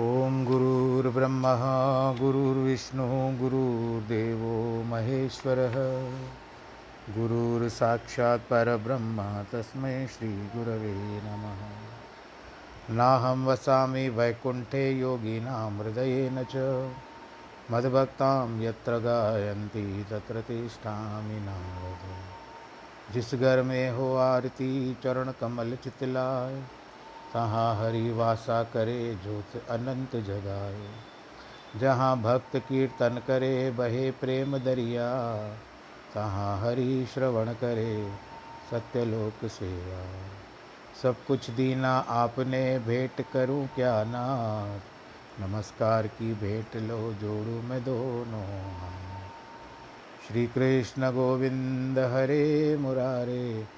ॐ गुरुर्ब्रह्मा, गुरुर्विष्णुः, गुरुर्देवो महेश्वरः। गुरुर्साक्षात् परब्रह्म, तस्मै श्रीगुरवे नमः। नाहं वसामि वैकुण्ठे योगिनां हृदयेन च। मद्भक्तां यत्र गायन्ति तत्र तिष्ठामि नारद। जिस घर में हो आरती, चरण कमल चितलाय। तहाँ हरि वासा करे ज्योत अनंत जगाए। जहाँ भक्त कीर्तन करे बहे प्रेम दरिया, तहाँ हरि श्रवण करे सत्यलोक सेवा। सब कुछ दीना आपने भेंट करूँ क्या नाथ? नमस्कार की भेंट लो जोड़ू मैं दोनों श्री कृष्ण गोविंद हरे मुरारे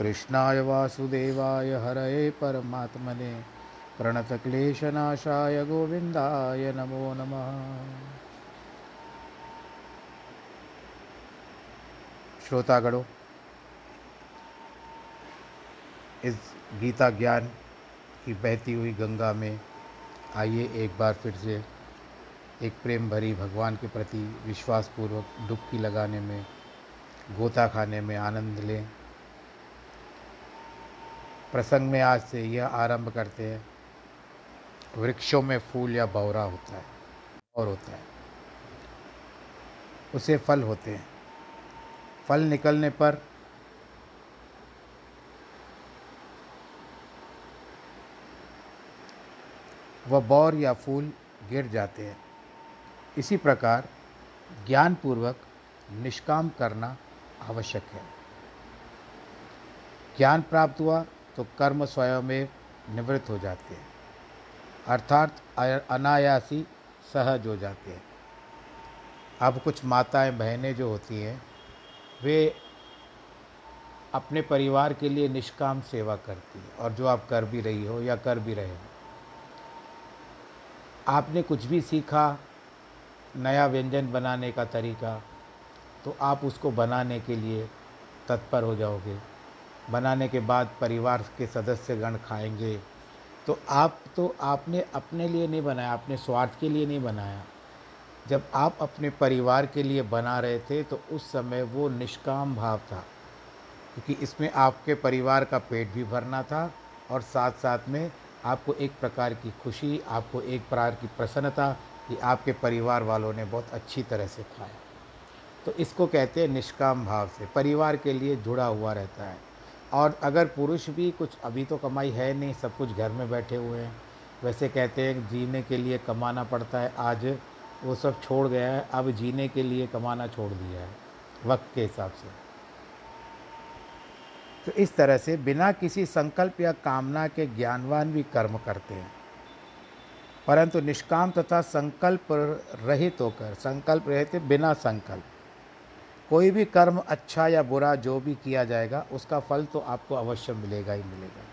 कृष्णाय वासुदेवाय हरये परमात्मने प्रणतक्लेशनाशाय गोविन्दाय नमो नमः। श्रोतागणों, इस गीता ज्ञान की बहती हुई गंगा में आइए एक बार फिर से एक प्रेम भरी भगवान के प्रति विश्वासपूर्वक डुबकी लगाने में, गोता खाने में आनंद लें। प्रसंग में आज से यह आरंभ करते हैं। वृक्षों में फूल या बौरा होता है, और होता है। उसे फल होते हैं। फल निकलने पर वह बौर या फूल गिर जाते हैं। इसी प्रकार ज्ञानपूर्वक निष्काम करना आवश्यक है। ज्ञान प्राप्त हुआ तो कर्म स्वयं में निवृत्त हो जाते हैं। अर्थात अनायासी सहज हो जाते हैं। अब कुछ माताएँ बहनें जो होती हैं, वे अपने परिवार के लिए निष्काम सेवा करती है और जो आप कर भी रही हो या कर भी रहे हो। आपने कुछ भी सीखा, नया व्यंजन बनाने का तरीका तो आप उसको बनाने के लिए तत्पर हो जाओगे। बनाने के बाद परिवार के सदस्यगण खाएँगे। तो आप तो आपने अपने लिए नहीं बनाया अपने स्वार्थ के लिए नहीं बनाया। जब आप अपने परिवार के लिए बना रहे थे तो उस समय वो निष्काम भाव था, क्योंकि इसमें आपके परिवार का पेट भी भरना था और साथ साथ में आपको एक प्रकार की खुशी, आपको एक प्रकार की प्रसन्नता कि आपके परिवार वालों ने बहुत अच्छी तरह से खाया। तो इसको कहते हैं निष्काम भाव से, परिवार के लिए जुड़ा हुआ रहता है। और अगर पुरुष भी कुछ अभी तो कमाई है नहीं, सब कुछ घर में बैठे हुए हैं। वैसे कहते हैं जीने के लिए कमाना पड़ता है। आज वो सब छोड़ गया है, अब जीने के लिए कमाना छोड़ दिया है, वक्त के हिसाब से। तो इस तरह से बिना किसी संकल्प या कामना के ज्ञानवान भी कर्म करते हैं। परंतु निष्काम तथा संकल्प रहित होकर, संकल्प रहित बिना संकल्प। कोई भी कर्म अच्छा या बुरा जो भी किया जाएगा, उसका फल तो आपको अवश्य मिलेगा ही मिलेगा।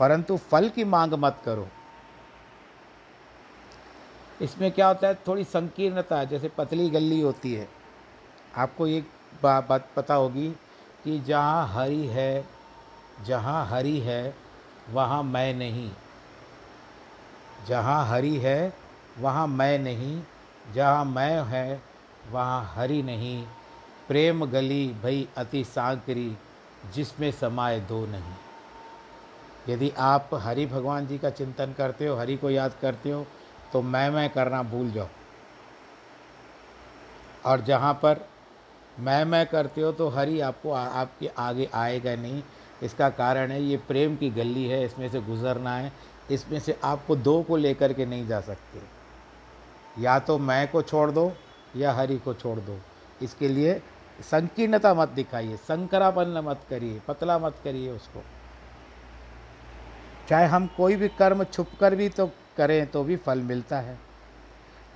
परंतु फल की मांग मत करो। इसमें क्या होता है, थोड़ी संकीर्णता है, जैसे पतली गली होती है। आपको एक बात पता होगी कि जहाँ हरी है, जहाँ हरी है, वहाँ मैं नहीं। जहाँ हरी है, वहाँ मैं नहीं। जहाँ मैं है वहाँ हरि नहीं प्रेम गली भई अति सांकरी जिसमें समाये दो नहीं। यदि आप हरि भगवान जी का चिंतन करते हो हरि को याद करते हो तो मैं मैं करना भूल जाओ। और जहाँ पर मैं मैं करते हो तो हरि आपको आ, आपके आगे आएगा नहीं। इसका कारण है ये प्रेम की गली है इसमें से गुजरना है इसमें से आपको दो को लेकर के नहीं जा सकते। या तो मैं को छोड़ दो या हरि को छोड़ दो। इसके लिए संकीर्णता मत दिखाइए संकरापन मत करिए, पतला मत करिए उसको। चाहे हम कोई भी कर्म छुप कर भी तो करें तो भी फल मिलता है,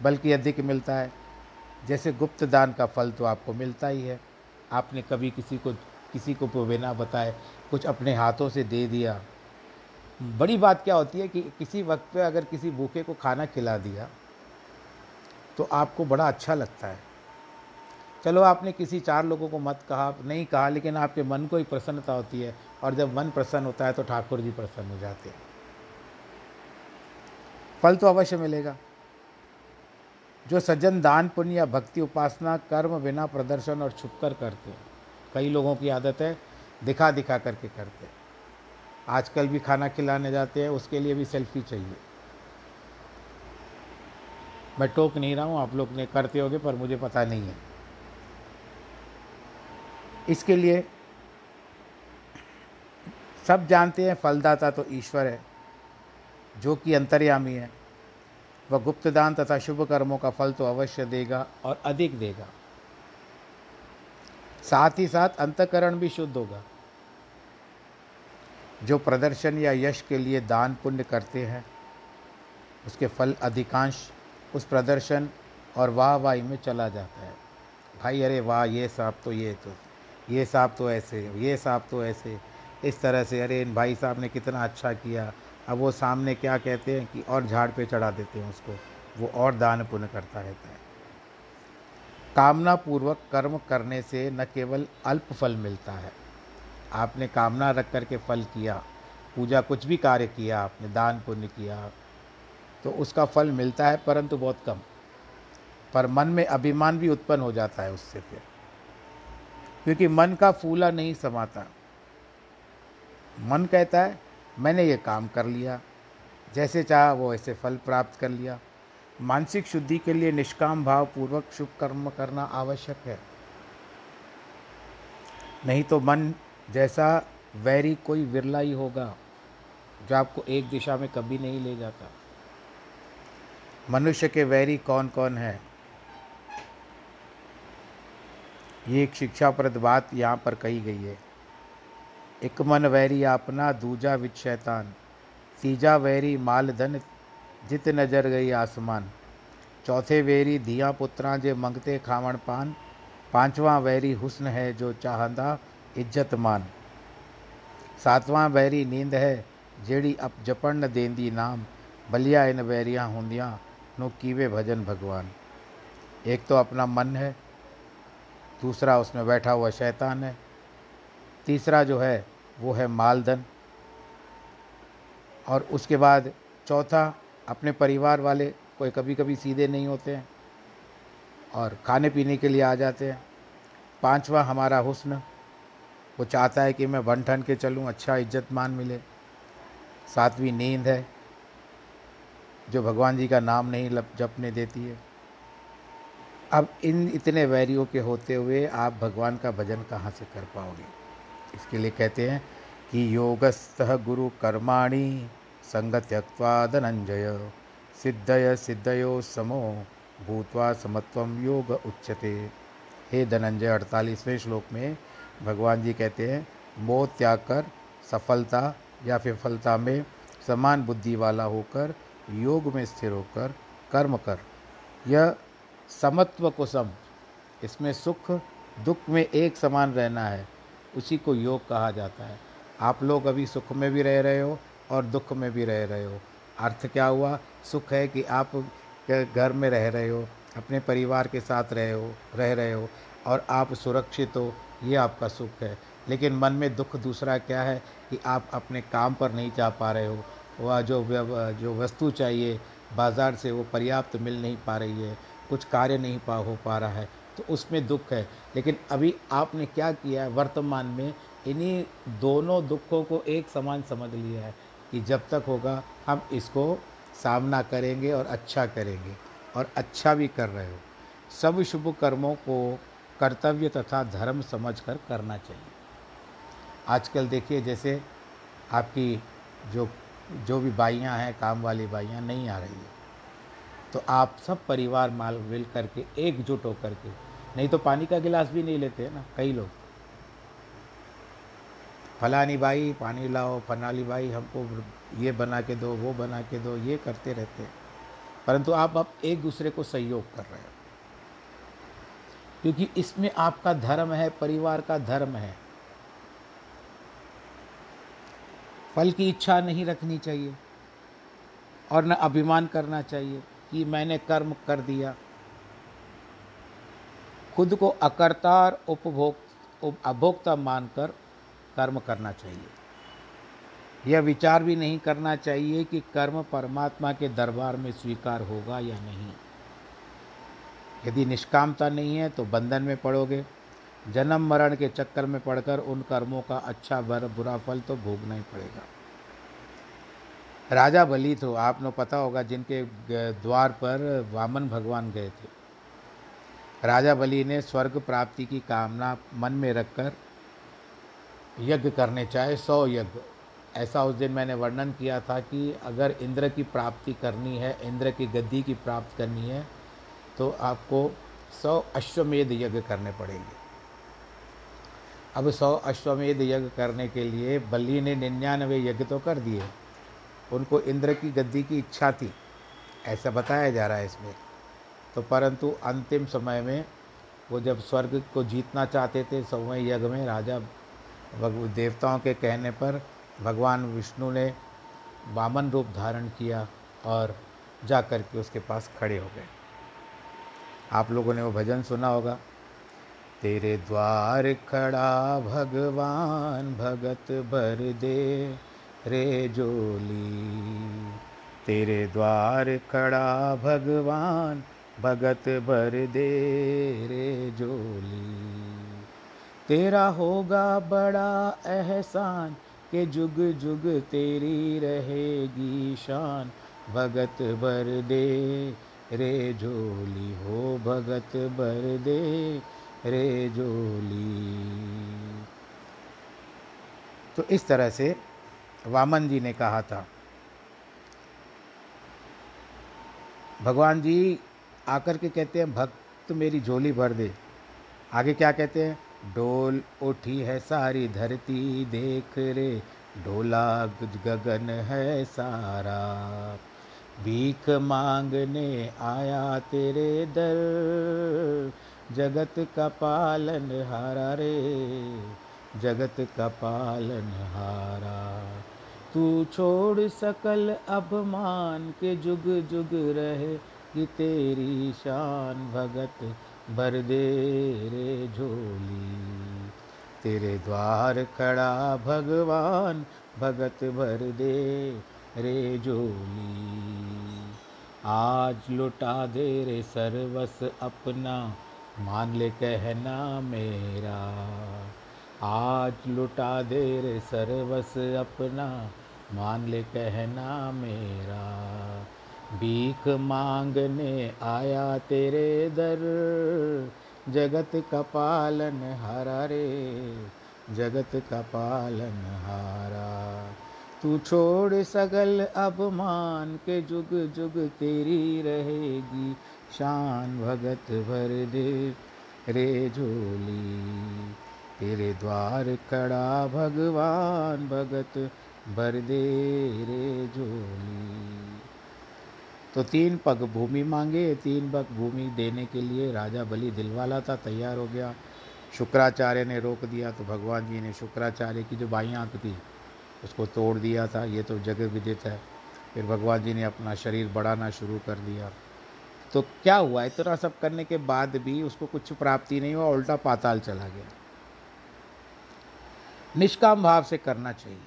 बल्कि अधिक मिलता है। जैसे गुप्त दान का फल तो आपको मिलता ही है। आपने कभी किसी को किसी को बिना बताए कुछ अपने हाथों से दे दिया। बड़ी बात क्या होती है कि किसी वक्त पे अगर किसी भूखे को खाना खिला दिया तो आपको बड़ा अच्छा लगता है। चलो आपने किसी चार लोगों को मत कहा, नहीं कहा, लेकिन आपके मन को ही प्रसन्नता होती है, और जब मन प्रसन्न होता है तो ठाकुर जी प्रसन्न हो जाते हैं। फल तो अवश्य मिलेगा। जो सज्जन दान, पुण्य या भक्ति उपासना, कर्म बिना प्रदर्शन और छुपकर करते हैं। कई लोगों की आदत है दिखा दिखा करके करते हैं। आजकल भी खाना खिलाने जाते हैं, उसके लिए भी सेल्फी चाहिए। मैं टोक नहीं रहा हूँ, आप लोग ने करते होगे, पर मुझे पता नहीं है। इसके लिए सब जानते हैं, फलदाता तो ईश्वर है, जो कि अंतर्यामी है। वह गुप्तदान तथा शुभ कर्मों का फल तो अवश्य देगा और अधिक देगा। साथ ही साथ अंतकरण भी शुद्ध होगा। जो प्रदर्शन या यश के लिए दान पुण्य करते हैं, उसके फल अधिकांश उस प्रदर्शन और वाह वाही में चला जाता है। भाई, अरे वाह, ये साहब तो ये तो ये साहब तो ऐसे, ये साहब तो ऐसे। इस तरह से, अरे इन भाई साहब ने कितना अच्छा किया। अब वो सामने क्या कहते हैं कि और झाड़ पे चढ़ा देते हैं उसको। वो और दान पुण्य करता रहता है। कामना पूर्वक कर्म करने से न केवल अल्प फल मिलता है। आपने कामना रख कर के फल किया, पूजा कुछ भी कार्य किया, आपने दान पुण्य किया तो उसका फल मिलता है, परंतु बहुत कम। पर मन में अभिमान भी उत्पन्न हो जाता है उससे फिर। क्योंकि मन का फूला नहीं समाता। मन कहता है, मैंने ये काम कर लिया। जैसे चाहा वो ऐसे फल प्राप्त कर लिया। मानसिक शुद्धि के लिए निष्काम भाव पूर्वक शुभ कर्म करना आवश्यक है। नहीं तो मन जैसा वैरी कोई विरला ही होगा, जो आपको एक दिशा में कभी नहीं ले जाता। मनुष्य के वैरी कौन कौन है? ये एक शिक्षाप्रद बात यहाँ पर कही गई है। एक मन वैरी अपना दूजा विच शैतान। तीजा वैरी माल धन जित नज़र गई आसमान। चौथे वैरी धिया पुत्रा जे मंगते खावण पान। पांचवा वैरी हुस्न है जो चाहंदा, इज़्ज़त मान। सातवां वैरी नींद है, जेड़ी अप जपण न देंदी नाम। बलिया इन वैरिया होंदियाँ। नो कीवे भजन भगवान। एक तो अपना मन है, दूसरा उसमें बैठा हुआ शैतान है, तीसरा जो है वो है मालधन, और उसके बाद चौथा, अपने परिवार वाले कोई कभी कभी सीधे नहीं होते हैं, और खाने पीने के लिए आ जाते हैं। पांचवा हमारा हुस्न, वो चाहता है कि मैं बन ठन के चलूँ अच्छा इज़्ज़त मान मिले। सातवीं नींद है जो भगवान जी का नाम नहीं लप, जपने देती है। अब इन इतने वैरियों के होते हुए आप भगवान का भजन कहाँ से कर पाओगे? इसके लिए कहते हैं कि योगस्थ गुरु कर्माणी संग त्यक्वा धनंजय सिद्धय सिद्धयो समो भूतवा समत्व योग उच्चते हे धनंजय, अड़तालीसवें श्लोक में भगवान जी कहते हैं, मोह त्याग कर सफलता या विफलता में समान बुद्धि वाला होकर योग में स्थिर होकर कर्म कर। यह समत्व को सम इसमें सुख, दुख में एक समान रहना है, उसी को योग कहा जाता है। आप लोग अभी सुख में भी रह रहे हो और दुख में भी रह रहे हो। अर्थ क्या हुआ? सुख है कि आप घर में रह रहे हो, अपने परिवार के साथ रहे हो, रह रहे हो और आप सुरक्षित हो, ये आपका सुख है। लेकिन मन में दुख दूसरा क्या है कि आप अपने काम पर नहीं जा पा रहे हो वह जो जो वस्तु चाहिए, बाज़ार से वो पर्याप्त मिल नहीं पा रही है, कुछ कार्य नहीं पा, हो पा रहा है तो उसमें दुख है। लेकिन अभी आपने क्या किया है वर्तमान में, इन्हीं दोनों दुखों को एक समान समझ लिया है कि जब तक होगा, हम इसको सामना करेंगे और अच्छा करेंगे, और अच्छा भी कर रहे हो। सब शुभ कर्मों को कर्तव्य तथा धर्म समझकर करना चाहिए। आजकल देखिए, जैसे आपकी जो जो भी बाइयाँ हैं, काम वाली बाइयाँ नहीं आ रही है। तो आप सब परिवार माल मिल करके, एकजुट होकर के, नहीं तो पानी का गिलास भी नहीं लेते हैं ना, कई लोग। फलानी भाई पानी लाओ फनाली भाई हमको ये बना के दो, वो बना के दो, ये करते रहते हैं। परंतु आप अब एक दूसरे को सहयोग कर रहे हो। क्योंकि इसमें आपका धर्म है, परिवार का धर्म है। फल की इच्छा नहीं रखनी चाहिए और न अभिमान करना चाहिए कि मैंने कर्म कर दिया। खुद को अकर्ता और उपभोग अभोक्ता मानकर कर्म करना चाहिए। यह विचार भी नहीं करना चाहिए कि कर्म परमात्मा के दरबार में स्वीकार होगा या नहीं। यदि निष्कामता नहीं है तो बंधन में पड़ोगे। जन्म मरण के चक्कर में पड़कर उन कर्मों का अच्छा बर बुरा फल तो भोगना ही पड़ेगा। राजा बलि तो आपने पता होगा जिनके द्वार पर वामन भगवान गए थे। राजा बलि ने स्वर्ग प्राप्ति की कामना मन में रखकर यज्ञ करने चाहे, सौ यज्ञ। ऐसा उस दिन मैंने वर्णन किया था कि अगर इंद्र की प्राप्ति करनी है, इंद्र की गद्दी की प्राप्त करनी है तो आपको सौ अश्वमेध यज्ञ करने पड़ेंगे। अब सौ अश्वमेध यज्ञ करने के लिए बलि ने निन्यानवे यज्ञ तो कर दिए। उनको इंद्र की गद्दी की इच्छा थी। ऐसा बताया जा रहा है इसमें। तो परंतु अंतिम समय में वो जब स्वर्ग को जीतना चाहते थे, सौवें यज्ञ में राजा देवताओं के कहने पर भगवान विष्णु ने वामन रूप धारण किया और जा कर के उसके पास खड़े हो गए। आप लोगों ने वो भजन सुना होगा। तेरे द्वार खड़ा भगवान भगत भर दे रे जोली। तेरे द्वार खड़ा भगवान भगत भर दे रे जोली। तेरा होगा बड़ा एहसान के जुग जुग तेरी रहेगी शान। भगत भर दे रे जोली, हो भगत भर दे रे जोली। तो इस तरह से वामन जी ने कहा था। भगवान जी आकर के कहते हैं, भक्त मेरी झोली भर दे। आगे क्या कहते हैं? डोल उठी है सारी धरती, देख रे ढोला गगन है सारा। भीख मांगने आया तेरे दर जगत का पालन हारा रे, जगत का पालन हारा। तू छोड़ सकल अभमान के जुग जुग रहे, कि तेरी शान भगत भर दे रे झोली। तेरे द्वार खड़ा भगवान भगत भर दे रे झोली। आज लुटा दे रे सर्वस अपना मान ले कहना मेरा, आज लुटा दे रे सर्वस अपना, मान ले कहना मेरा, भीख मांगने आया तेरे दर, जगत का पालन हारा रे, जगत का पालन हारा। तू छोड़ सगल अब मान के जुग जुग तेरी रहेगी शान भगत भर दे रे झोली। तेरे द्वार खड़ा भगवान भगत भर दे रे झोली। तो तीन पग भूमि मांगे, तीन पग भूमि देने के लिए राजा बलि दिलवाला था, तैयार हो गया। शुक्राचार्य ने रोक दिया तो भगवान जी ने शुक्राचार्य की जो बाई आँख थी, उसको तोड़ दिया था। ये तो जगह विदित है। फिर भगवान जी ने अपना शरीर बढ़ाना शुरू कर दिया। तो क्या हुआ? इतना सब करने के बाद भी उसको कुछ प्राप्ति नहीं हुआ, उल्टा पाताल चला गया। निष्काम भाव से करना चाहिए।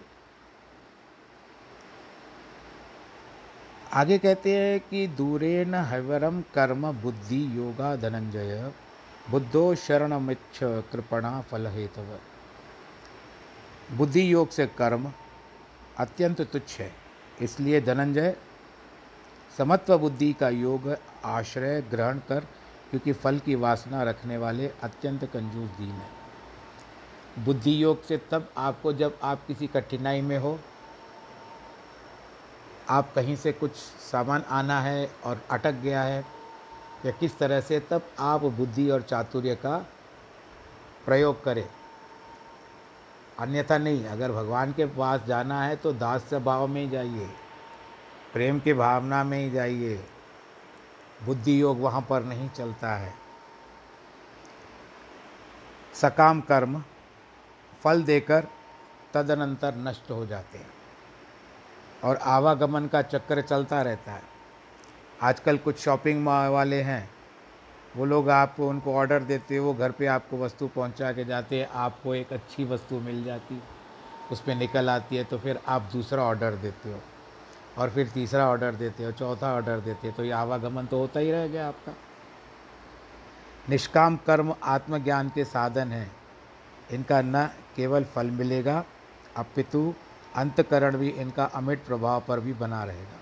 आगे कहते हैं कि दूरेन हवरम कर्म बुद्धि योगा धनंजय, बुद्धो शरणमिच्छ कृपणा फल हेतव बुद्धि योग से कर्म अत्यंत तुच्छ है, इसलिए धनंजय, समत्व बुद्धि का योग आश्रय ग्रहण कर, क्योंकि फल की वासना रखने वाले अत्यंत कंजूस दीन है। बुद्धि योग से तब आपको जब आप किसी कठिनाई में हो, आप कहीं से कुछ सामान आना है और अटक गया है, या किस तरह से, तब आप बुद्धि और चातुर्य का प्रयोग करें। अन्यथा नहीं, अगर भगवान के पास जाना है तो दास भाव में ही जाइए, प्रेम की भावना में ही जाइए बुद्धि योग वहाँ पर नहीं चलता है। सकाम कर्म, फल देकर तदनंतर नष्ट हो जाते हैं। और आवागमन का चक्कर चलता रहता है। आजकल कुछ शॉपिंग वाले हैं, वो लोग आपको उनको ऑर्डर देते हो, वो घर पे आपको वस्तु पहुँचा के जाते हैं, आपको एक अच्छी वस्तु मिल जाती उस पर निकल आती है तो फिर आप दूसरा ऑर्डर देते हो। और फिर तीसरा ऑर्डर देते हो चौथा ऑर्डर देते हो तो ये आवागमन तो होता ही रह गया आपका। निष्काम कर्म आत्मज्ञान के साधन हैं। इनका न केवल फल मिलेगा अपितु अंतकरण भी इनका अमिट प्रभाव पर भी बना रहेगा।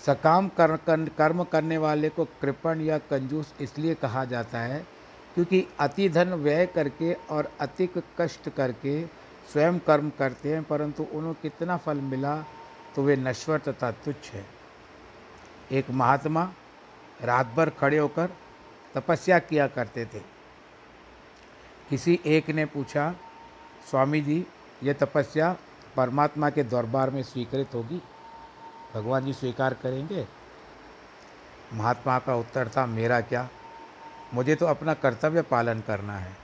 सकाम कर, कर, कर्म करने वाले को कृपण या कंजूस इसलिए कहा जाता है क्योंकि अति धन व्यय करके और अतिक कष्ट करके स्वयं कर्म करते हैं परंतु उन्हें कितना फल मिला तो वे नश्वर तथा तुच्छ है। एक महात्मा रात भर खड़े होकर तपस्या किया करते थे। किसी एक ने पूछा, स्वामी जी, ये तपस्या परमात्मा के दरबार में स्वीकृत होगी? भगवान जी स्वीकार करेंगे? महात्मा का उत्तर था, मेरा क्या? मुझे तो अपना कर्तव्य पालन करना है।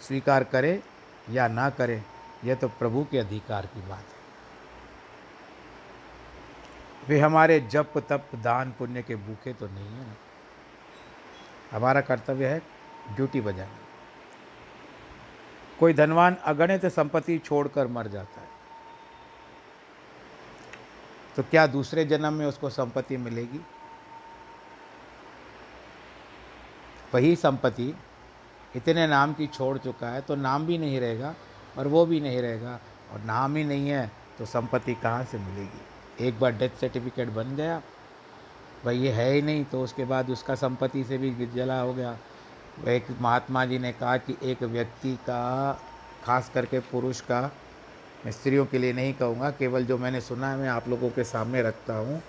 स्वीकार करे या ना करे, यह तो प्रभु के अधिकार की बात है। वे हमारे जप, तप, दान, पुण्य के भूखे तो नहीं है ना। हमारा कर्तव्य है ड्यूटी बजाना। कोई धनवान अगणित संपत्ति छोड़कर मर जाता है तो क्या दूसरे जन्म में उसको संपत्ति मिलेगी? वही संपत्ति इतने नाम की छोड़ चुका है तो नाम भी नहीं रहेगा और वो भी नहीं रहेगा, और नाम ही नहीं है तो संपत्ति कहाँ से मिलेगी? एक बार डेथ सर्टिफिकेट बन गया। भाई ये है ही नहीं तो उसके बाद उसका संपत्ति से भी जला हो गया। एक महात्मा जी ने कहा कि एक व्यक्ति का, खास करके पुरुष का, मैं स्त्रियों के लिए नहीं कहूँगा, केवल जो मैंने सुना है, मैं आप लोगों के सामने रखता हूँ।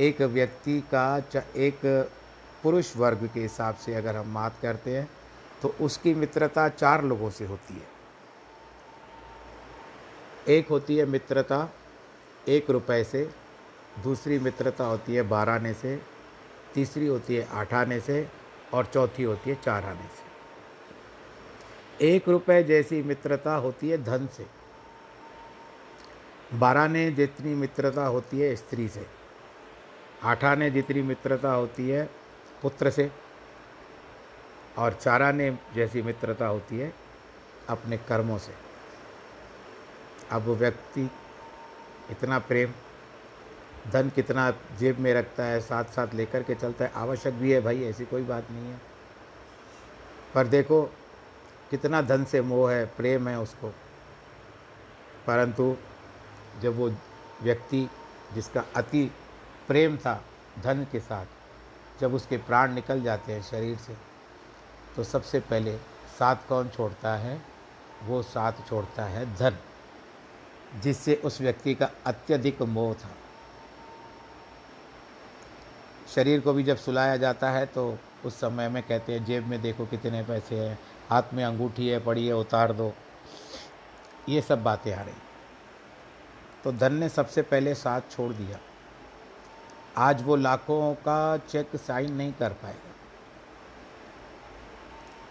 एक व्यक्ति का एक पुरुष वर्ग के हिसाब से अगर हम बात करते हैं तो उसकी मित्रता चार लोगों से होती है। एक होती है मित्रता एक रुपए से दूसरी मित्रता होती है बारह आने से, तीसरी होती है आठ आने से और चौथी होती है चार आने से। एक रुपए जैसी मित्रता होती है धन से। बारह ने जितनी मित्रता होती है स्त्री से। आठाने जितनी मित्रता होती है पुत्र से। और चाराने जैसी मित्रता होती है अपने कर्मों से। अब व्यक्ति इतना प्रेम, धन कितना जेब में रखता है साथ साथ लेकर के चलता है, आवश्यक भी है भाई, ऐसी कोई बात नहीं है। पर देखो, कितना धन से मोह है, प्रेम है उसको। परंतु, जब वो व्यक्ति जिसका अति प्रेम था धन के साथ, जब उसके प्राण निकल जाते हैं शरीर से तो सबसे पहले साथ कौन छोड़ता है? वो साथ छोड़ता है धन। जिससे उस व्यक्ति का अत्यधिक मोह था। शरीर को भी जब सुलाया जाता है तो उस समय में कहते हैं, जेब में देखो कितने पैसे हैं, हाथ में अंगूठी है, पड़ी है, उतार दो। ये सब बातें आ रही। तो धन ने सबसे पहले साथ छोड़ दिया। आज वो लाखों का चेक साइन नहीं कर पाएगा।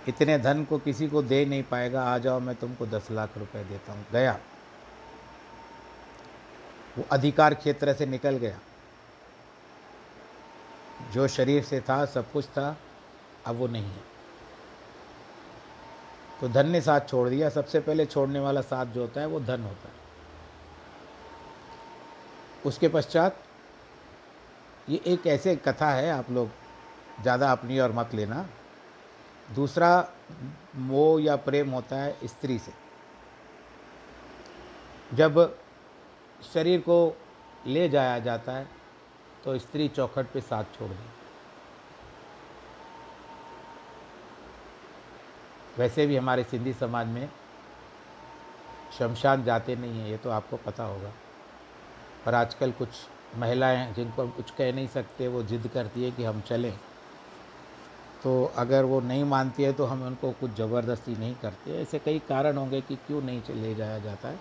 इतने धन को किसी को दे नहीं पाएगा। आ जाओ, मैं तुमको दस लाख रुपए देता हूँ। गया। वो अधिकार क्षेत्र से निकल गया। जो शरीर से था, सब कुछ था, अब वो नहीं है। तो धन ने साथ छोड़ दिया। सबसे पहले छोड़ने वाला साथ जो होता है, वो धन होता है। उसके पश्चात ये एक ऐसे कथा है, आप लोग ज़्यादा अपनी और मत लेना। दूसरा, मोह या प्रेम होता है स्त्री से। जब शरीर को ले जाया जाता है तो स्त्री चौखट पे साथ छोड़ दी। वैसे भी हमारे सिंधी समाज में शमशान जाते नहीं हैं, ये तो आपको पता होगा। पर आजकल कुछ महिलाएँ जिनको हम कुछ कह नहीं सकते, वो जिद करती है कि हम चलें। तो अगर वो नहीं मानती है तो हम उनको कुछ ज़बरदस्ती नहीं करते ऐसे कई कारण होंगे कि क्यों नहीं ले जाया जाता है।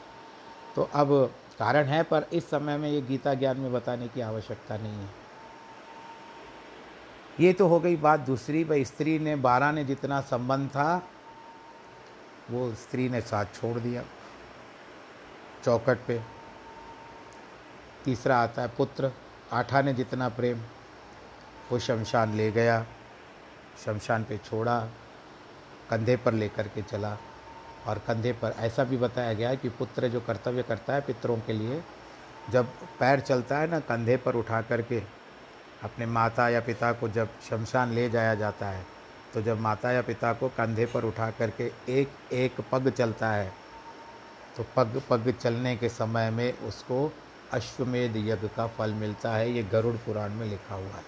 तो अब कारण है, पर इस समय में ये गीता ज्ञान में बताने की आवश्यकता नहीं है। ये तो हो गई बात दूसरी, भाई स्त्री ने, बारह ने जितना संबंध था, वो स्त्री ने साथ छोड़ दिया। चौकट पे। तीसरा आता है पुत्र। आठा ने जितना प्रेम, वो शमशान ले गया। शमशान पे छोड़ा। कंधे पर लेकर के चला। और कंधे पर। ऐसा भी बताया गया है कि पुत्र जो कर्तव्य करता है पितरों के लिए, जब पैर चलता है ना, कंधे पर उठा करके अपने माता या पिता को जब शमशान ले जाया जाता है तो जब माता या पिता को कंधे पर उठा करके एक एक पग चलता है तो पग पग चलने के समय में उसको अश्वमेध यज्ञ का फल मिलता है। ये गरुड़ पुराण में लिखा हुआ है।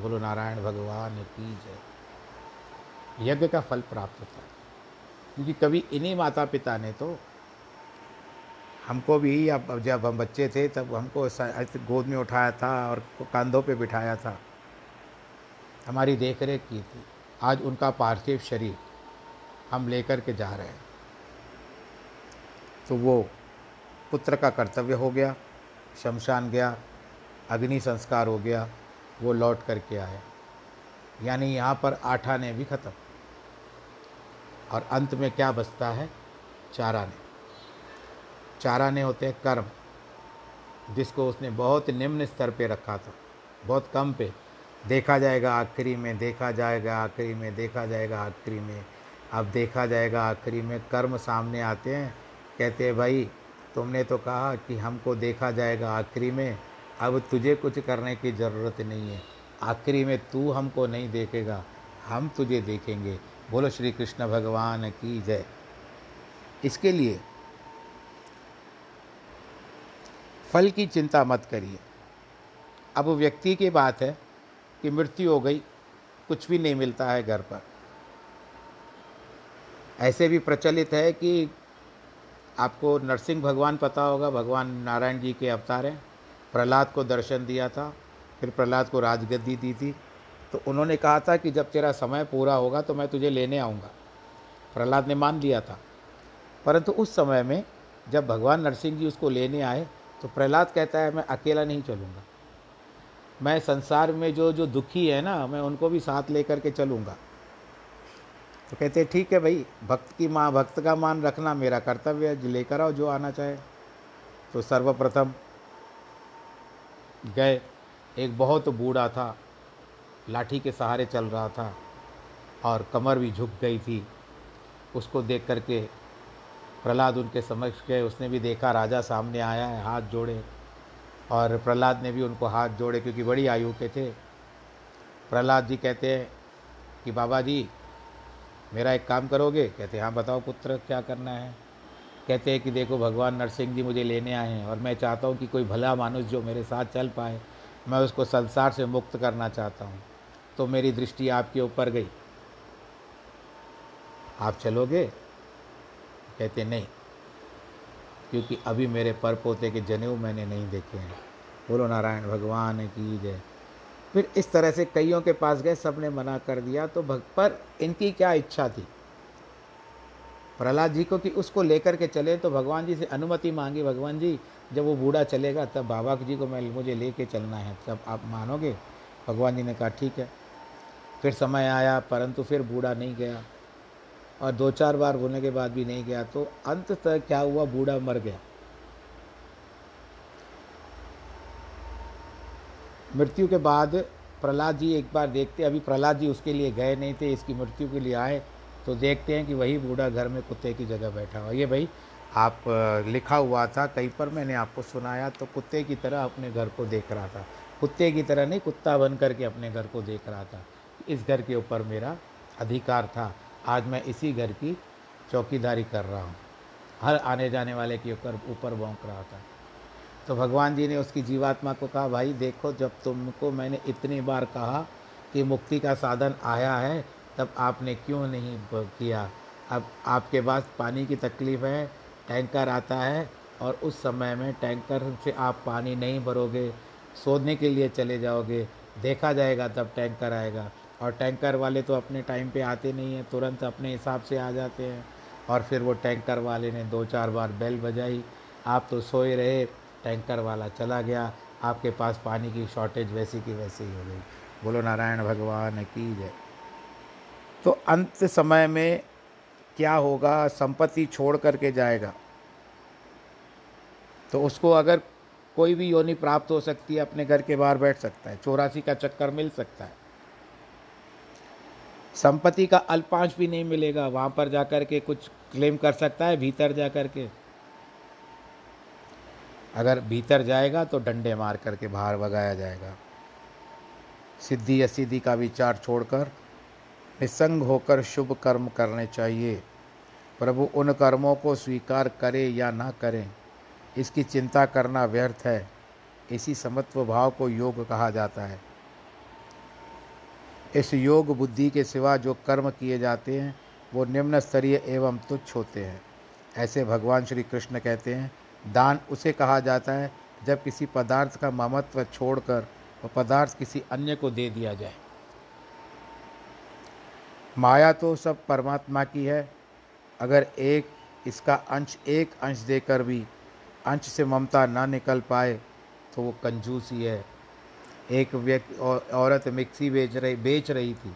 बोलो, नारायण भगवान की जय। यज्ञ का फल प्राप्त होता है। क्योंकि कभी इन्हीं माता पिता ने तो हमको भी, अब जब हम बच्चे थे तब हमको गोद में उठाया था और कंधों पे बिठाया था। हमारी देख रेख की थी। आज उनका पार्थिव शरीर हम लेकर के जा रहे हैं। तो वो पुत्र का कर्तव्य हो गया, शमशान गया, अग्नि संस्कार हो गया, वो लौट करके आए। यानी यहाँ पर आठाने भी ख़त्म। और अंत में क्या बचता है? चाराने। चाराने होते हैं कर्म, जिसको उसने बहुत निम्न स्तर पे रखा था, बहुत कम पे। देखा जाएगा आखिरी में, देखा जाएगा आखिरी में, देखा जाएगा आखिरी में। अब देखा जाएगा आखिरी में कर्म सामने आते हैं, कहते हैं, भाई, तुमने तो कहा कि हमको देखा जाएगा आखिरी में, अब तुझे कुछ करने की ज़रूरत नहीं है। आखिरी में तू हमको नहीं देखेगा, हम तुझे देखेंगे। बोलो श्री कृष्ण भगवान की जय। इसके लिए फल की चिंता मत करिए। अब व्यक्ति की बात है कि मृत्यु हो गई, कुछ भी नहीं मिलता है घर पर। ऐसे भी प्रचलित है कि आपको नरसिंह भगवान पता होगा, भगवान नारायण जी के अवतार हैं। प्रहलाद को दर्शन दिया था, फिर प्रहलाद को राजगद्दी दी थी। तो उन्होंने कहा था कि जब तेरा समय पूरा होगा तो मैं तुझे लेने आऊँगा। प्रहलाद ने मान लिया था। परंतु उस समय में जब भगवान नरसिंह जी उसको लेने आए तो प्रहलाद कहता है, मैं अकेला नहीं चलूँगा। मैं संसार में जो जो दुखी है ना, मैं उनको भी साथ लेकर के चलूँगा। तो कहते ठीक है भाई, भक्त की माँ, भक्त का मान रखना मेरा कर्तव्य है, लेकर आओ जो आना चाहे। तो सर्वप्रथम गए, एक बहुत बूढ़ा था लाठी के सहारे चल रहा था और कमर भी झुक गई थी। उसको देख करके प्रहलाद उनके समक्ष गए। उसने भी देखा, राजा सामने आया है, हाथ जोड़े। और प्रहलाद ने भी उनको हाथ जोड़े क्योंकि बड़ी आयु के थे। प्रहलाद जी कहते हैं कि, बाबा जी, मेरा एक काम करोगे? कहते हाँ बताओ पुत्र, क्या करना है? कहते हैं कि, देखो, भगवान नरसिंह जी मुझे लेने आए हैं और मैं चाहता हूँ कि कोई भला मानुष जो मेरे साथ चल पाए, मैं उसको संसार से मुक्त करना चाहता हूँ। तो मेरी दृष्टि आपके ऊपर गई। आप चलोगे? कहते, नहीं, क्योंकि अभी मेरे पर पोते के जनेऊ मैंने नहीं देखे हैं। बोलो, नारायण भगवान की जय। फिर इस तरह से कईयों के पास गए सबने मना कर दिया। तो भक्त पर इनकी क्या इच्छा थी? प्रहलाद जी को कि उसको लेकर के चले तो भगवान जी से अनुमति मांगी। भगवान जी, जब वो बूढ़ा चलेगा, तब बाबा जी को मैं, मुझे लेके चलना है। तब आप मानोगे? भगवान जी ने कहा, ठीक है। फिर समय आया, परंतु फिर बूढ़ा नहीं गया। और दो चार बार बोलने के बाद भी नहीं गया तो अंत तक क्या हुआ? बूढ़ा मर गया। मृत्यु के बाद प्रहलाद जी एक बार देखते, अभी प्रहलाद जी उसके लिए गए नहीं थे, इसकी मृत्यु के लिए आए तो देखते हैं कि वही बूढ़ा घर में कुत्ते की जगह बैठा हुआ ये भाई, आप लिखा हुआ था, कहीं पर मैंने आपको सुनाया तो कुत्ते की तरह अपने घर को देख रहा था। कुत्ते की तरह नहीं, कुत्ता बन करके अपने घर को देख रहा था। इस घर के ऊपर मेरा अधिकार था। आज मैं इसी घर की चौकीदारी कर रहा हूँ। हर आने जाने वाले के ऊपर ऊपर भोंक रहा था। तो भगवान जी ने उसकी जीवात्मा को कहा, भाई, देखो, जब तुमको मैंने इतनी बार कहा कि मुक्ति का साधन आया है, तब आपने क्यों नहीं किया? अब आपके पास पानी की तकलीफ़ है, टैंकर आता है और उस समय में टैंकर से आप पानी नहीं भरोगे सोने के लिए चले जाओगे। देखा जाएगा तब टैंकर आएगा। और टैंकर वाले तो अपने टाइम पे आते नहीं हैं, तुरंत अपने हिसाब से आ जाते हैं। और फिर वो टैंकर वाले ने दो चार बार बेल बजाई, आप तो सोए रहे, टैंकर वाला चला गया, आपके पास पानी की शॉर्टेज वैसी की वैसी ही हो गई। बोलो, नारायण भगवान की जय। तो अंत समय में क्या होगा? संपत्ति छोड़ करके जाएगा। तो उसको अगर कोई भी योनि प्राप्त हो सकती है, अपने घर के बाहर बैठ सकता है, चौरासी का चक्कर मिल सकता है। संपत्ति का अल्पांश भी नहीं मिलेगा। वहाँ पर जाकर के कुछ क्लेम कर सकता है, भीतर जा कर के। अगर भीतर जाएगा तो डंडे मार करके बाहर भगाया जाएगा। सिद्धि असिद्धि का विचार छोड़कर, निसंग होकर शुभ कर्म करने चाहिए। प्रभु उन कर्मों को स्वीकार करे या ना करें, इसकी चिंता करना व्यर्थ है। इसी समत्व भाव को योग कहा जाता है। इस योग बुद्धि के सिवा जो कर्म किए जाते हैं, वो निम्न स्तरीय एवं तुच्छ होते हैं। ऐसे भगवान श्री कृष्ण कहते हैं, दान उसे कहा जाता है जब किसी पदार्थ का ममत्व छोड़कर वह पदार्थ किसी अन्य को दे दिया जाए। माया तो सब परमात्मा की है, अगर एक, इसका अंश एक अंश देकर भी अंश से ममता ना निकल पाए तो वो कंजूसी है। एक व्यक्ति औरत मिक्सी बेच रही बेच रही थी।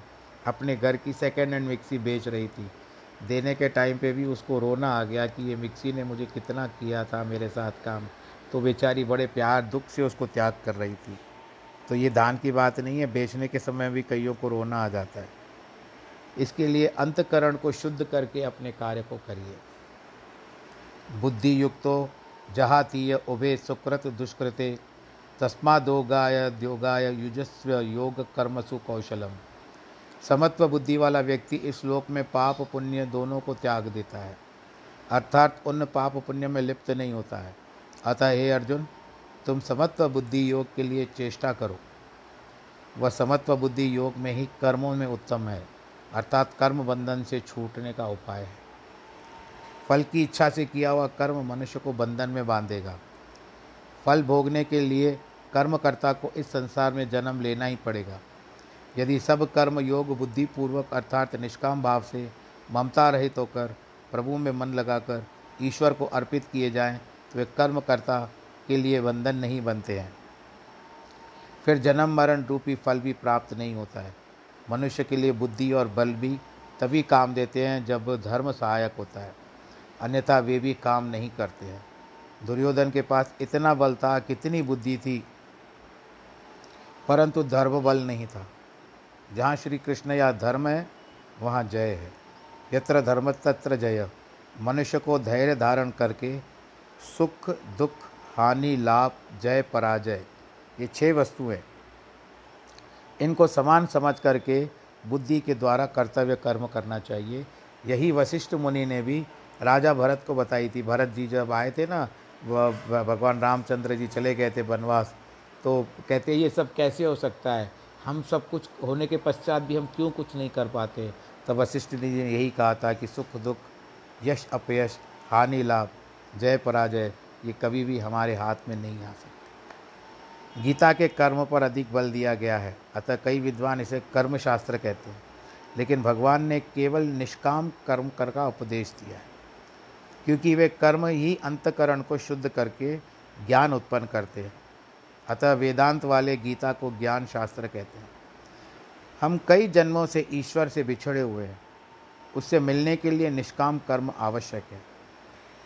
अपने घर की सेकेंड हैंड मिक्सी बेच रही थी। देने के टाइम पे भी उसको रोना आ गया कि ये मिक्सी ने मुझे कितना किया था मेरे साथ काम। तो बेचारी बड़े प्यार, दुख से उसको त्याग कर रही थी। तो ये दान की बात नहीं है, बेचने के समय भी कईयों को रोना आ जाता है। इसके लिए अंतकरण को शुद्ध करके अपने कार्य को करिए। बुद्धि युक्तो जहातीय उभे सुकृत दुष्कृते तस्मादोगाय द्योगाय युजस्व योग कर्मसु कौशलम। समत्व बुद्धि वाला व्यक्ति इस लोक में पाप पुण्य दोनों को त्याग देता है। अर्थात उन पाप पुण्य में लिप्त नहीं होता है। अतः हे अर्जुन, तुम समत्व बुद्धि योग के लिए चेष्टा करो। वह समत्व बुद्धि योग में ही कर्मों में उत्तम है। अर्थात कर्म बंधन से छूटने का उपाय है। फल की इच्छा से किया हुआ कर्म मनुष्य को बंधन में बांधेगा। फल भोगने के लिए कर्मकर्ता को इस संसार में जन्म लेना ही पड़ेगा। यदि सब कर्म योग बुद्धि पूर्वक अर्थात निष्काम भाव से ममता रहित तो होकर प्रभु में मन लगाकर ईश्वर को अर्पित किए जाएँ तो वे कर्मकर्ता के लिए बंधन नहीं बनते हैं। फिर जन्म मरण रूपी फल भी प्राप्त नहीं होता है। मनुष्य के लिए बुद्धि और बल भी तभी काम देते हैं जब धर्म सहायक होता है। अन्यथा वे भी काम नहीं करते हैं। दुर्योधन के पास इतना बल था, कितनी बुद्धि थी परंतु धर्म बल नहीं था। जहाँ श्री कृष्ण या धर्म है, वहाँ जय है। यत्र धर्म तत्र जय। मनुष्य को धैर्य धारण करके सुख, दुख, हानि, लाभ, जय, पराजय, ये छह वस्तुएँ इनको समान समझ करके बुद्धि के द्वारा कर्तव्य कर्म करना चाहिए। यही वशिष्ठ मुनि ने भी राजा भरत को बताई थी। भरत जी जब आए थे ना भगवान रामचंद्र जी चले गए थे वनवास तो कहते हैं, ये सब कैसे हो सकता है? हम सब कुछ होने के पश्चात भी हम क्यों कुछ नहीं कर पाते? तब वशिष्ठ जी ने यही कहा था कि सुख दुख, यश अपयश, हानि लाभ, जय पराजय, ये कभी भी हमारे हाथ में नहीं आ सकते। गीता के कर्म पर अधिक बल दिया गया है। अतः कई विद्वान इसे कर्म शास्त्र कहते हैं। लेकिन भगवान ने केवल निष्काम कर्म कर का उपदेश दिया है। क्योंकि वे कर्म ही अंतकरण को शुद्ध करके ज्ञान उत्पन्न करते हैं। अतः वेदांत वाले गीता को ज्ञान शास्त्र कहते हैं। हम कई जन्मों से ईश्वर से बिछड़े हुए हैं। उससे मिलने के लिए निष्काम कर्म आवश्यक है।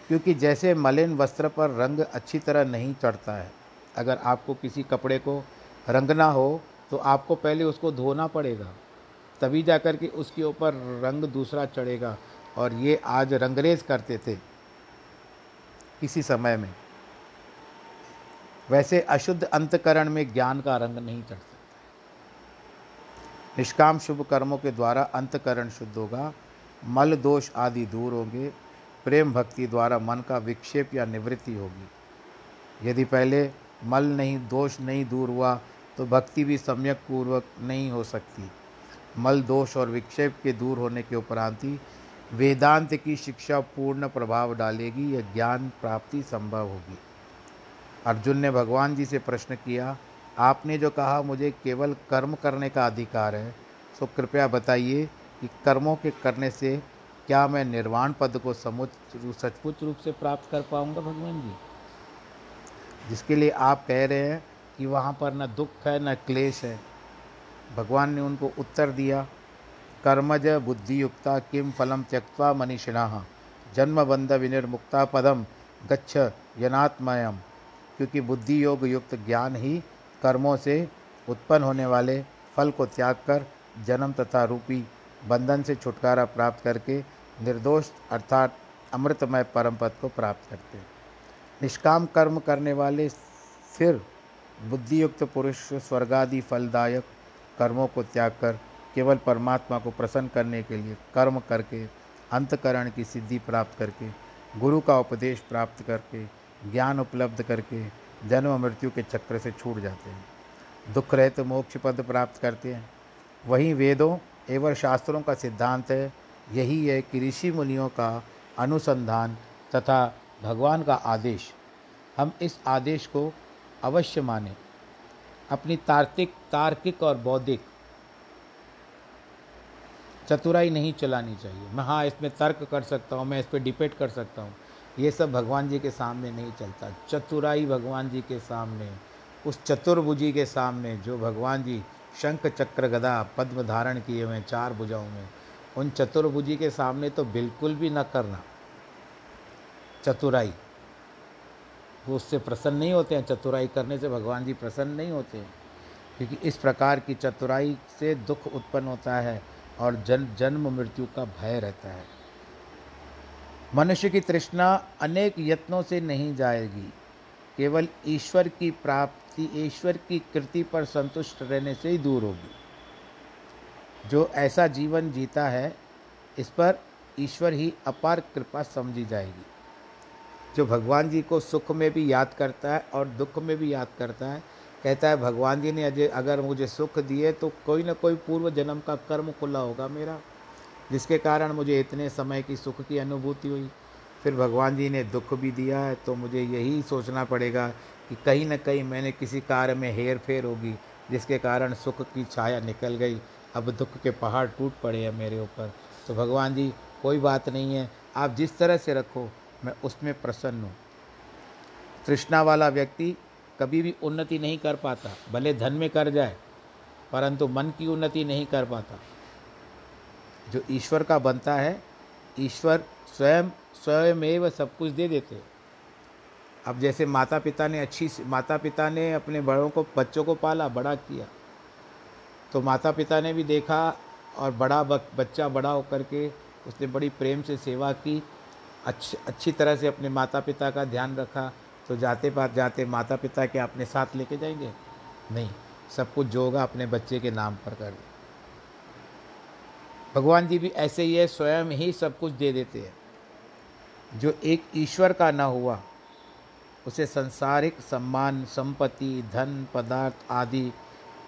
क्योंकि जैसे मलिन वस्त्र पर रंग अच्छी तरह नहीं चढ़ता है, अगर आपको किसी कपड़े को रंगना हो तो आपको पहले उसको धोना पड़ेगा, तभी जा कर के उसके ऊपर रंग दूसरा चढ़ेगा। और ये आज रंगरेज करते थे किसी समय में। वैसे अशुद्ध अंतकरण में ज्ञान का रंग नहीं चढ़ सकता निष्काम शुभ कर्मों के द्वारा अंतकरण शुद्ध होगा, मल दोष आदि दूर होंगे, प्रेम भक्ति द्वारा मन का विक्षेप या निवृत्ति होगी। यदि पहले मल नहीं, दोष नहीं दूर हुआ तो भक्ति भी सम्यक पूर्वक नहीं हो सकती। मल दोष और विक्षेप के दूर होने के उपरांत ही वेदांत की शिक्षा पूर्ण प्रभाव डालेगी या ज्ञान प्राप्ति संभव होगी। अर्जुन ने भगवान जी से प्रश्न किया, आपने जो कहा मुझे केवल कर्म करने का अधिकार है सो कृपया बताइए कि कर्मों के करने से क्या मैं निर्वाण पद को समुच सचमुच रूप से प्राप्त कर पाऊँगा भगवान जी? जिसके लिए आप कह रहे हैं कि वहाँ पर न दुख है, न क्लेश है। भगवान ने उनको उत्तर दिया, कर्मज बुद्धियुक्ता किम फलम त्यक्वा मनीषिणा, जन्म बंध विनिर्मुक्ता पदम गच्छ यनात्मयम। क्योंकि बुद्धि योग युक्त ज्ञान ही कर्मों से उत्पन्न होने वाले फल को त्याग कर जन्म तथा रूपी बंधन से छुटकारा प्राप्त करके निर्दोष अर्थात अमृतमय परम पद को प्राप्त करते हैं। निष्काम कर्म करने वाले फिर बुद्धियुक्त पुरुष, स्वर्गादि फलदायक कर्मों को त्याग कर केवल परमात्मा को प्रसन्न करने के लिए कर्म करके, अंतकरण की सिद्धि प्राप्त करके, गुरु का उपदेश प्राप्त करके ज्ञान उपलब्ध करके जन्म मृत्यु के चक्र से छूट जाते हैं। दुख रहित तो मोक्ष पद प्राप्त करते हैं। वहीं वेदों एवं शास्त्रों का सिद्धांत है, यही है कि ऋषि मुनियों का अनुसंधान तथा भगवान का आदेश। हम इस आदेश को अवश्य माने। अपनी तार्किक तार्किक और बौद्धिक चतुराई नहीं चलानी चाहिए। मैं हाँ इसमें तर्क कर सकता हूँ, मैं इस पर डिपेट कर सकता हूँ। ये सब भगवान जी के सामने नहीं चलता। चतुराई भगवान जी के सामने, उस चतुर्भुजी के सामने जो भगवान जी शंख चक्र गदा पद्म धारण किए हुए चार भुजाओं में, उन चतुर्भुजी के सामने तो बिल्कुल भी न करना। चतुराई, वो उससे प्रसन्न नहीं होते हैं। चतुराई करने से भगवान जी प्रसन्न नहीं होते हैं। क्योंकि इस प्रकार की चतुराई से दुख उत्पन्न होता है और जन, जन्म मृत्यु का भय रहता है। मनुष्य की तृष्णा अनेक यत्नों से नहीं जाएगी। केवल ईश्वर की प्राप्ति, ईश्वर की कृति पर संतुष्ट रहने से ही दूर होगी। जो ऐसा जीवन जीता है, इस पर ईश्वर ही अपार कृपा समझी जाएगी। जो भगवान जी को सुख में भी याद करता है और दुख में भी याद करता है, कहता है, भगवान जी ने अजय अगर मुझे सुख दिए तो कोई ना कोई पूर्व जन्म का कर्म खुला होगा मेरा। जिसके कारण मुझे इतने समय की सुख की अनुभूति हुई। फिर भगवान जी ने दुख भी दिया है तो मुझे यही सोचना पड़ेगा कि कहीं ना कहीं मैंने किसी कार्य में हेर फेर होगी, जिसके कारण सुख की छाया निकल गई। अब दुख के पहाड़ टूट पड़े हैं मेरे ऊपर। तो भगवान जी, कोई बात नहीं है, आप जिस तरह से रखो, मैं उसमें प्रसन्न हूँ। तृष्णा वाला व्यक्ति कभी भी उन्नति नहीं कर पाता, भले धन में कर जाए, परंतु मन की उन्नति नहीं कर पाता। जो ईश्वर का बनता है, ईश्वर स्वयं स्वयं सब कुछ दे देते अब जैसे माता पिता ने अच्छी माता पिता ने अपने बड़ों को, बच्चों को पाला, बड़ा किया तो माता पिता ने भी देखा और बड़ा बच्चा बड़ा होकर के उसने बड़ी प्रेम से सेवा की, अच्छी अच्छी तरह से अपने माता पिता का ध्यान रखा तो जाते पात जाते माता पिता के अपने साथ लेके जाएँगे? नहीं, सब कुछ जो होगा अपने बच्चे के नाम पर कर भगवान जी भी ऐसे ही है, स्वयं ही सब कुछ दे देते हैं। जो एक ईश्वर का ना हुआ, उसे संसारिक सम्मान, संपत्ति, धन, पदार्थ आदि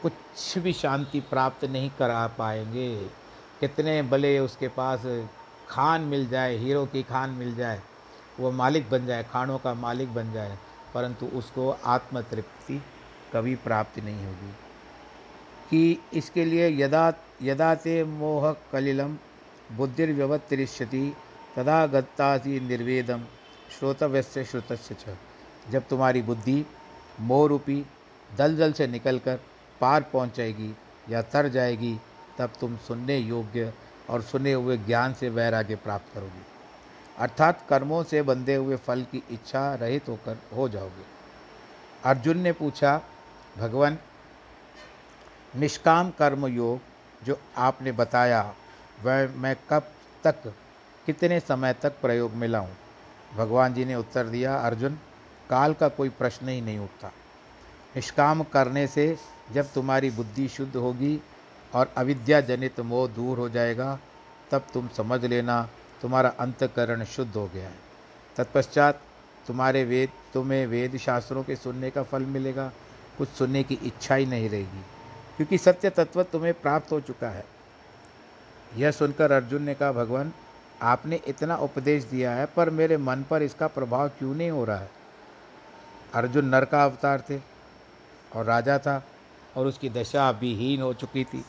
कुछ भी शांति प्राप्त नहीं करा पाएँगे। कितने भले उसके पास खान मिल जाए, हीरो की खान मिल जाए, वो मालिक बन जाए, खानों का मालिक बन जाए, परंतु उसको आत्म तृप्ति कभी प्राप्त नहीं होगी। कि इसके लिए यदा यदा ते मोह कलिलम बुद्धिर्व्यवतिष्यति तदा गत्तासी निर्वेदम श्रोतव्य श्रुतस्य छ जब तुम्हारी बुद्धि मोह रूपी दल दल से निकलकर पार पहुंचेगी या तर जाएगी, तब तुम सुनने योग्य और सुने हुए ज्ञान से वैराग्य प्राप्त करोगे। अर्थात कर्मों से बंधे हुए फल की इच्छा रहित होकर हो जाओगे। अर्जुन ने पूछा, भगवान निष्काम कर्म योग जो आपने बताया, वह मैं कब तक, कितने समय तक प्रयोग में लाऊं? भगवान जी ने उत्तर दिया, अर्जुन, काल का कोई प्रश्न ही नहीं उठता। निष्काम करने से जब तुम्हारी बुद्धि शुद्ध होगी और अविद्या जनित मोह दूर हो जाएगा, तब तुम समझ लेना तुम्हारा अंतकरण शुद्ध हो गया है। तत्पश्चात तुम्हारे वेद, तुम्हें वेद शास्त्रों के सुनने का फल मिलेगा, कुछ सुनने की इच्छा ही नहीं रहेगी। क्योंकि सत्य तत्व तुम्हें प्राप्त हो चुका है। यह सुनकर अर्जुन ने कहा, भगवान, आपने इतना उपदेश दिया है, पर मेरे मन पर इसका प्रभाव क्यों नहीं हो रहा है? अर्जुन नर का अवतार थे और राजा था और उसकी दशा विहीन हो चुकी थी।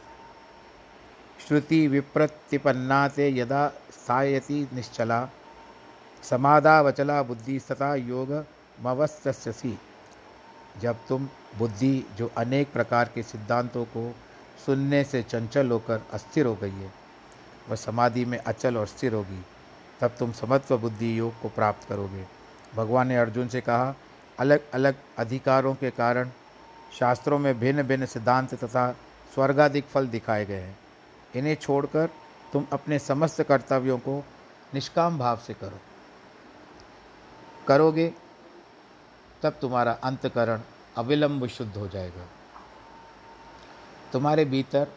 श्रुति विप्रतिपन्ना ते यदा स्थायति निश्चला समाधावचला बुद्धि तथा योग मवस्तसी जब तुम बुद्धि जो अनेक प्रकार के सिद्धांतों को सुनने से चंचल होकर अस्थिर हो गई है, वह समाधि में अचल और स्थिर होगी। तब तुम समत्व बुद्धि योग को प्राप्त करोगे। भगवान ने अर्जुन से कहा अलग अलग अधिकारों के कारण शास्त्रों में भिन्न भिन्न सिद्धांत तथा स्वर्गाधिक फल दिखाए गए हैं। इन्हें छोड़कर तुम अपने समस्त कर्तव्यों को निष्काम भाव से करो। करोगे, तब तुम्हारा अंतकरण अविलंब शुद्ध हो जाएगा। तुम्हारे भीतर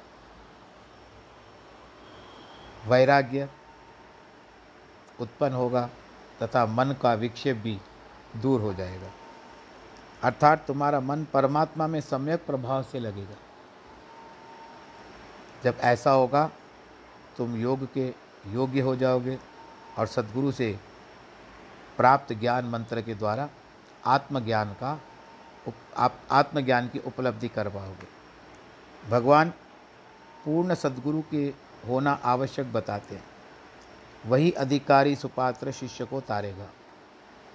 वैराग्य उत्पन्न होगा तथा मन का विक्षेप भी दूर हो जाएगा। अर्थात तुम्हारा मन परमात्मा में सम्यक प्रभाव से लगेगा। जब ऐसा होगा, तुम योग के योग्य हो जाओगे और सदगुरु से प्राप्त ज्ञान मंत्र के द्वारा आत्मज्ञान का आप आत्मज्ञान की उपलब्धि कर पाओगे भगवान पूर्ण सदगुरु के होना आवश्यक बताते हैं। वही अधिकारी सुपात्र शिष्य को तारेगा।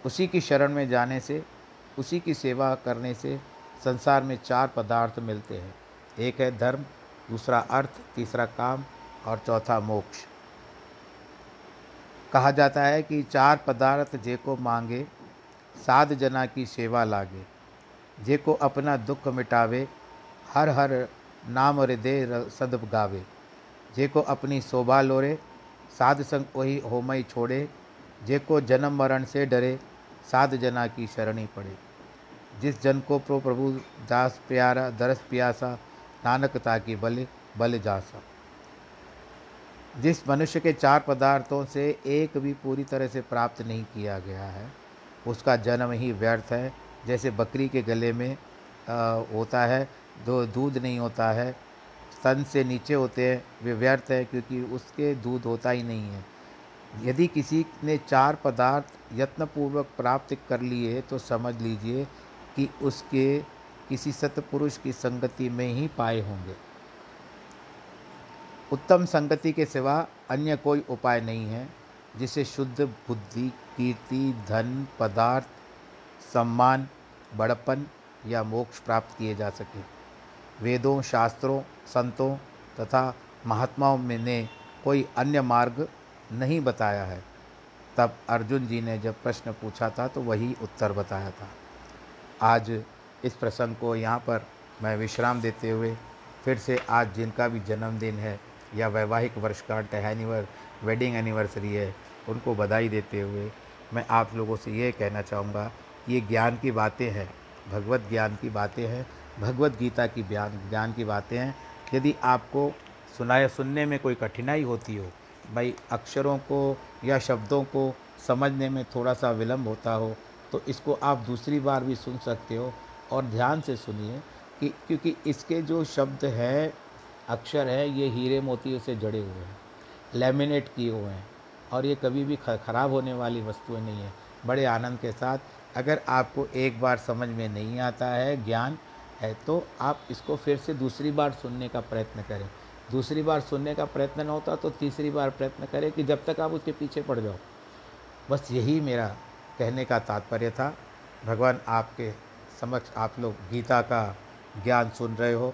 उसी की शरण में जाने से, उसी की सेवा करने से संसार में चार पदार्थ मिलते हैं। एक है धर्म, दूसरा अर्थ, तीसरा काम और चौथा मोक्ष। कहा जाता है कि चार पदार्थ जे को मांगे साध जना की सेवा लागे। जे को अपना दुख मिटावे, हर हर नाम हृदय सद गावे। जे को अपनी शोभा लोरे, साध संग वही होमई छोड़े। जे को जन्म मरण से डरे, साध जना की शरणी पड़े। जिस जन को प्रो प्रभु दास प्यारा, दरस प्यासा नानकता की बल बल जासा। जिस मनुष्य के चार पदार्थों से एक भी पूरी तरह से प्राप्त नहीं किया गया है, उसका जन्म ही व्यर्थ है। जैसे बकरी के गले में आ, होता है दो दूध नहीं होता है स्तन से नीचे होते हैं वे व्यर्थ है क्योंकि उसके दूध होता ही नहीं है। यदि किसी ने चार पदार्थ यत्नपूर्वक प्राप्त कर लिए तो समझ लीजिए कि उसके किसी सतपुरुष की संगति में ही पाए होंगे। उत्तम संगति के सिवा अन्य कोई उपाय नहीं है जिसे शुद्ध बुद्धि कीर्ति धन पदार्थ सम्मान बड़पन या मोक्ष प्राप्त किए जा सके। वेदों, शास्त्रों, संतों तथा महात्माओं में ने कोई अन्य मार्ग नहीं बताया है। तब अर्जुन जी ने जब प्रश्न पूछा था तो वही उत्तर बताया था। आज इस प्रसंग को यहाँ पर मैं विश्राम देते हुए फिर से आज जिनका भी जन्मदिन है या वैवाहिक वर्षगांठ एनिवर वेडिंग एनिवर्सरी है, उनको बधाई देते हुए मैं आप लोगों से ये कहना चाहूँगा ये ज्ञान की बातें हैं, भगवत ज्ञान की बातें हैं, भगवत गीता की ज्ञान ज्ञान की बातें हैं। यदि आपको सुनाए, सुनने में कोई कठिनाई होती हो, भाई अक्षरों को या शब्दों को समझने में थोड़ा सा विलम्ब होता हो तो इसको आप दूसरी बार भी सुन सकते हो। और ध्यान से सुनिए कि, क्योंकि इसके जो शब्द हैं, अक्षर हैं, ये हीरे मोतियों से जड़े हुए हैं, लेमिनेट किए हुए हैं। और ये कभी भी ख़राब होने वाली वस्तुएँ नहीं है। बड़े आनंद के साथ अगर आपको एक बार समझ में नहीं आता है, ज्ञान है तो आप इसको फिर से दूसरी बार सुनने का प्रयत्न करें। दूसरी बार सुनने का प्रयत्न न होता तो तीसरी बार प्रयत्न करें कि जब तक आप उसके पीछे पड़ जाओ। बस यही मेरा कहने का तात्पर्य था। भगवान आपके समक्ष आप लोग गीता का ज्ञान सुन रहे हो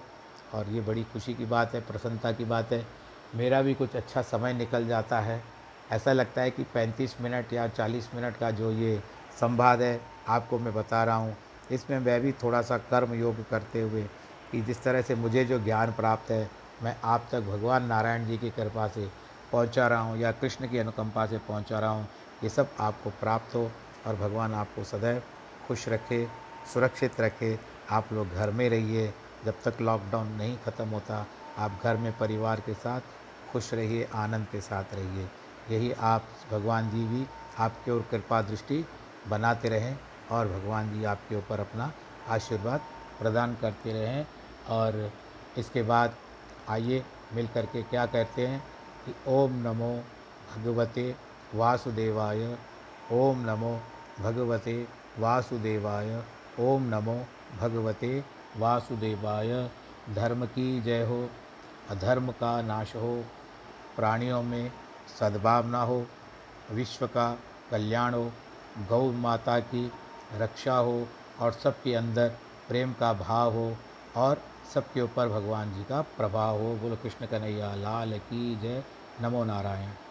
और ये बड़ी खुशी की बात है, प्रसन्नता की बात है। मेरा भी कुछ अच्छा समय निकल जाता है। ऐसा लगता है कि 35 मिनट या 40 मिनट का जो ये संवाद है, आपको मैं बता रहा हूँ। इसमें मैं भी थोड़ा सा कर्म योग करते हुए कि जिस तरह से मुझे जो ज्ञान प्राप्त है, मैं आप तक भगवान नारायण जी की कृपा से पहुँचा रहा हूँ या कृष्ण की अनुकंपा से पहुँचा रहा हूँ, ये सब आपको प्राप्त हो और भगवान आपको सदैव खुश रखे, सुरक्षित रखे। आप लोग घर में रहिए, जब तक लॉकडाउन नहीं ख़त्म होता, आप घर में परिवार के साथ खुश रहिए, आनंद के साथ रहिए। यही आप, भगवान जी भी आपके और कृपा दृष्टि बनाते रहें और भगवान जी आपके ऊपर अपना आशीर्वाद प्रदान करते रहें। और इसके बाद आइए मिल करके क्या कहते हैं कि ओम नमो भगवते वासुदेवाय, ओम नमो भगवते वासुदेवाय, ओम नमो भगवते वासुदेवाय। धर्म की जय हो, अधर्म का नाश हो, प्राणियों में सद्भावना हो, विश्व का कल्याण हो गौ माता की रक्षा हो और सबके अंदर प्रेम का भाव हो और सबके ऊपर भगवान जी का प्रभाव हो। बोलो, कृष्ण कन्हैया, लाल की जय। नमो नारायण।